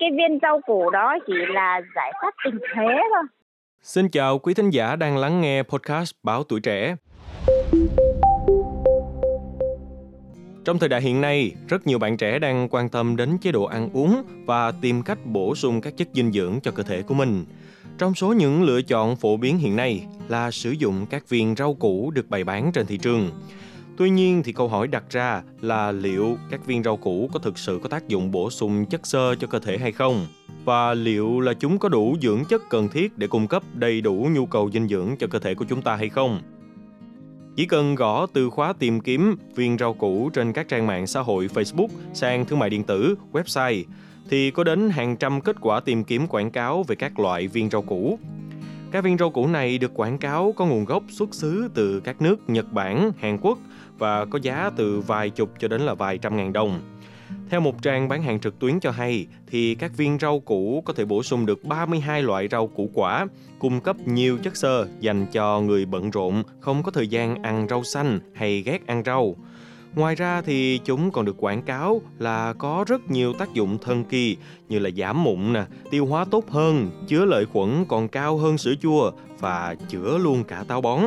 cái viên rau củ đó chỉ là giải pháp tình thế thôi. Xin chào quý thính giả đang lắng nghe podcast Báo Tuổi Trẻ. Trong thời đại hiện nay, rất nhiều bạn trẻ đang quan tâm đến chế độ ăn uống và tìm cách bổ sung các chất dinh dưỡng cho cơ thể của mình. Trong số những lựa chọn phổ biến hiện nay là sử dụng các viên rau củ được bày bán trên thị trường. Tuy nhiên thì câu hỏi đặt ra là liệu các viên rau củ có thực sự có tác dụng bổ sung chất xơ cho cơ thể hay không? Và liệu là chúng có đủ dưỡng chất cần thiết để cung cấp đầy đủ nhu cầu dinh dưỡng cho cơ thể của chúng ta hay không? Chỉ cần gõ từ khóa tìm kiếm viên rau củ trên các trang mạng xã hội Facebook sang thương mại điện tử, website thì có đến hàng trăm kết quả tìm kiếm quảng cáo về các loại viên rau củ. Các viên rau củ này được quảng cáo có nguồn gốc xuất xứ từ các nước Nhật Bản, Hàn Quốc và có giá từ vài chục cho đến là vài trăm ngàn đồng. Theo một trang bán hàng trực tuyến cho hay, thì các viên rau củ có thể bổ sung được 32 loại rau củ quả, cung cấp nhiều chất xơ dành cho người bận rộn, không có thời gian ăn rau xanh hay ghét ăn rau. Ngoài ra thì chúng còn được quảng cáo là có rất nhiều tác dụng thần kỳ như là giảm mụn nè, tiêu hóa tốt hơn, chứa lợi khuẩn còn cao hơn sữa chua và chữa luôn cả táo bón.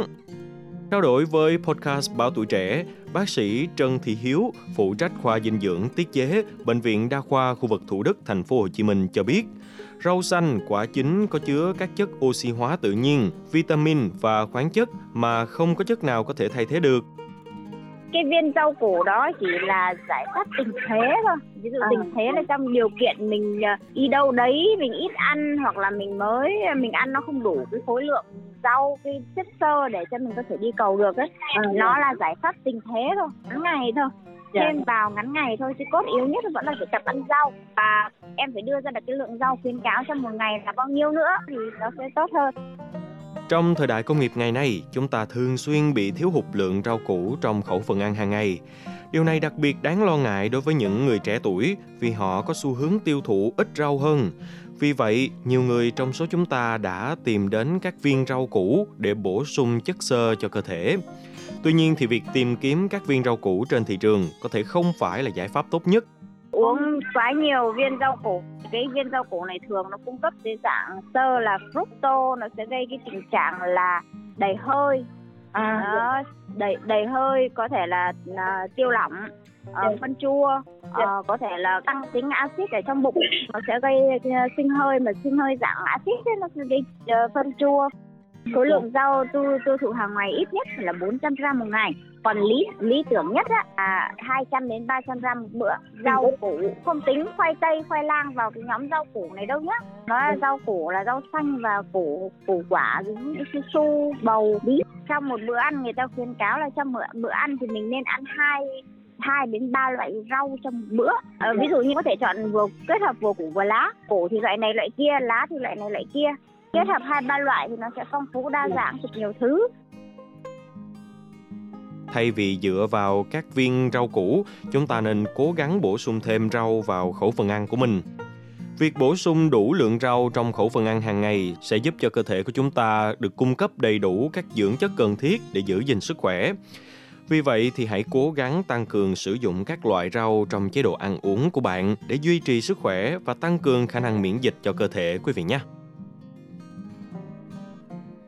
Trao đổi với podcast Báo Tuổi Trẻ, bác sĩ Trần Thị Hiếu, phụ trách khoa dinh dưỡng tiết chế, Bệnh viện Đa khoa khu vực Thủ Đức, thành phố Hồ Chí Minh cho biết, rau xanh, quả chín có chứa các chất oxy hóa tự nhiên, vitamin và khoáng chất mà không có chất nào có thể thay thế được cái viên rau củ đó chỉ là giải pháp tình thế thôi ví dụ à. tình thế là trong điều kiện mình à, đi đâu đấy mình ít ăn hoặc là mình mới à, mình ăn nó không đủ cái khối lượng rau cái chất xơ để cho mình có thể đi cầu được ấy à. nó là giải pháp tình thế thôi ngắn ngày thôi dạ. thêm vào ngắn ngày thôi chứ cốt yếu nhất vẫn là phải tập ăn rau và em phải đưa ra được cái lượng rau khuyến cáo trong một ngày là bao nhiêu nữa thì nó sẽ tốt hơn trong thời đại công nghiệp ngày nay, chúng ta thường xuyên bị thiếu hụt lượng rau củ trong khẩu phần ăn hàng ngày. Điều này đặc biệt đáng lo ngại đối với những người trẻ tuổi vì họ có xu hướng tiêu thụ ít rau hơn. Vì vậy, nhiều người trong số chúng ta đã tìm đến các viên rau củ để bổ sung chất xơ cho cơ thể. Tuy nhiên thì việc tìm kiếm các viên rau củ trên thị trường có thể không phải là giải pháp tốt nhất uống quá nhiều viên rau củ cái viên rau củ này thường nó cung cấp dưới dạng sơ là fructo nó sẽ gây cái tình trạng là đầy hơi. À, đó, đầy đầy hơi có thể là, là tiêu lỏng uh, phân chua uh, có thể là tăng tính axit ở trong bụng. Nó sẽ gây uh, sinh hơi mà sinh hơi dạng axit nó sẽ gây uh, phân chua số lượng rau tôi tiêu thụ hàng ngày ít nhất là 400 gram một ngày. Còn lý lý tưởng nhất á là 200 đến 300 gram một bữa. Rau củ không tính khoai tây khoai lang vào cái nhóm rau củ này đâu nhá. Nó là rau củ là rau xanh và củ củ quả giống như su su bầu bí. Trong một bữa ăn người ta khuyến cáo là trong bữa bữa ăn thì mình nên ăn hai hai đến ba loại rau trong một bữa. À, ví dụ như có thể chọn vừa kết hợp vừa củ vừa lá. Củ thì loại này loại kia lá thì loại này loại kia kết hợp hai ba loại thì nó sẽ phong phú đa dạng được nhiều thứ Thay vì dựa vào các viên rau củ, chúng ta nên cố gắng bổ sung thêm rau vào khẩu phần ăn của mình. Việc bổ sung đủ lượng rau trong khẩu phần ăn hàng ngày sẽ giúp cho cơ thể của chúng ta được cung cấp đầy đủ các dưỡng chất cần thiết để giữ gìn sức khỏe. Vì vậy thì hãy cố gắng tăng cường sử dụng các loại rau trong chế độ ăn uống của bạn để duy trì sức khỏe và tăng cường khả năng miễn dịch cho cơ thể quý vị nhé.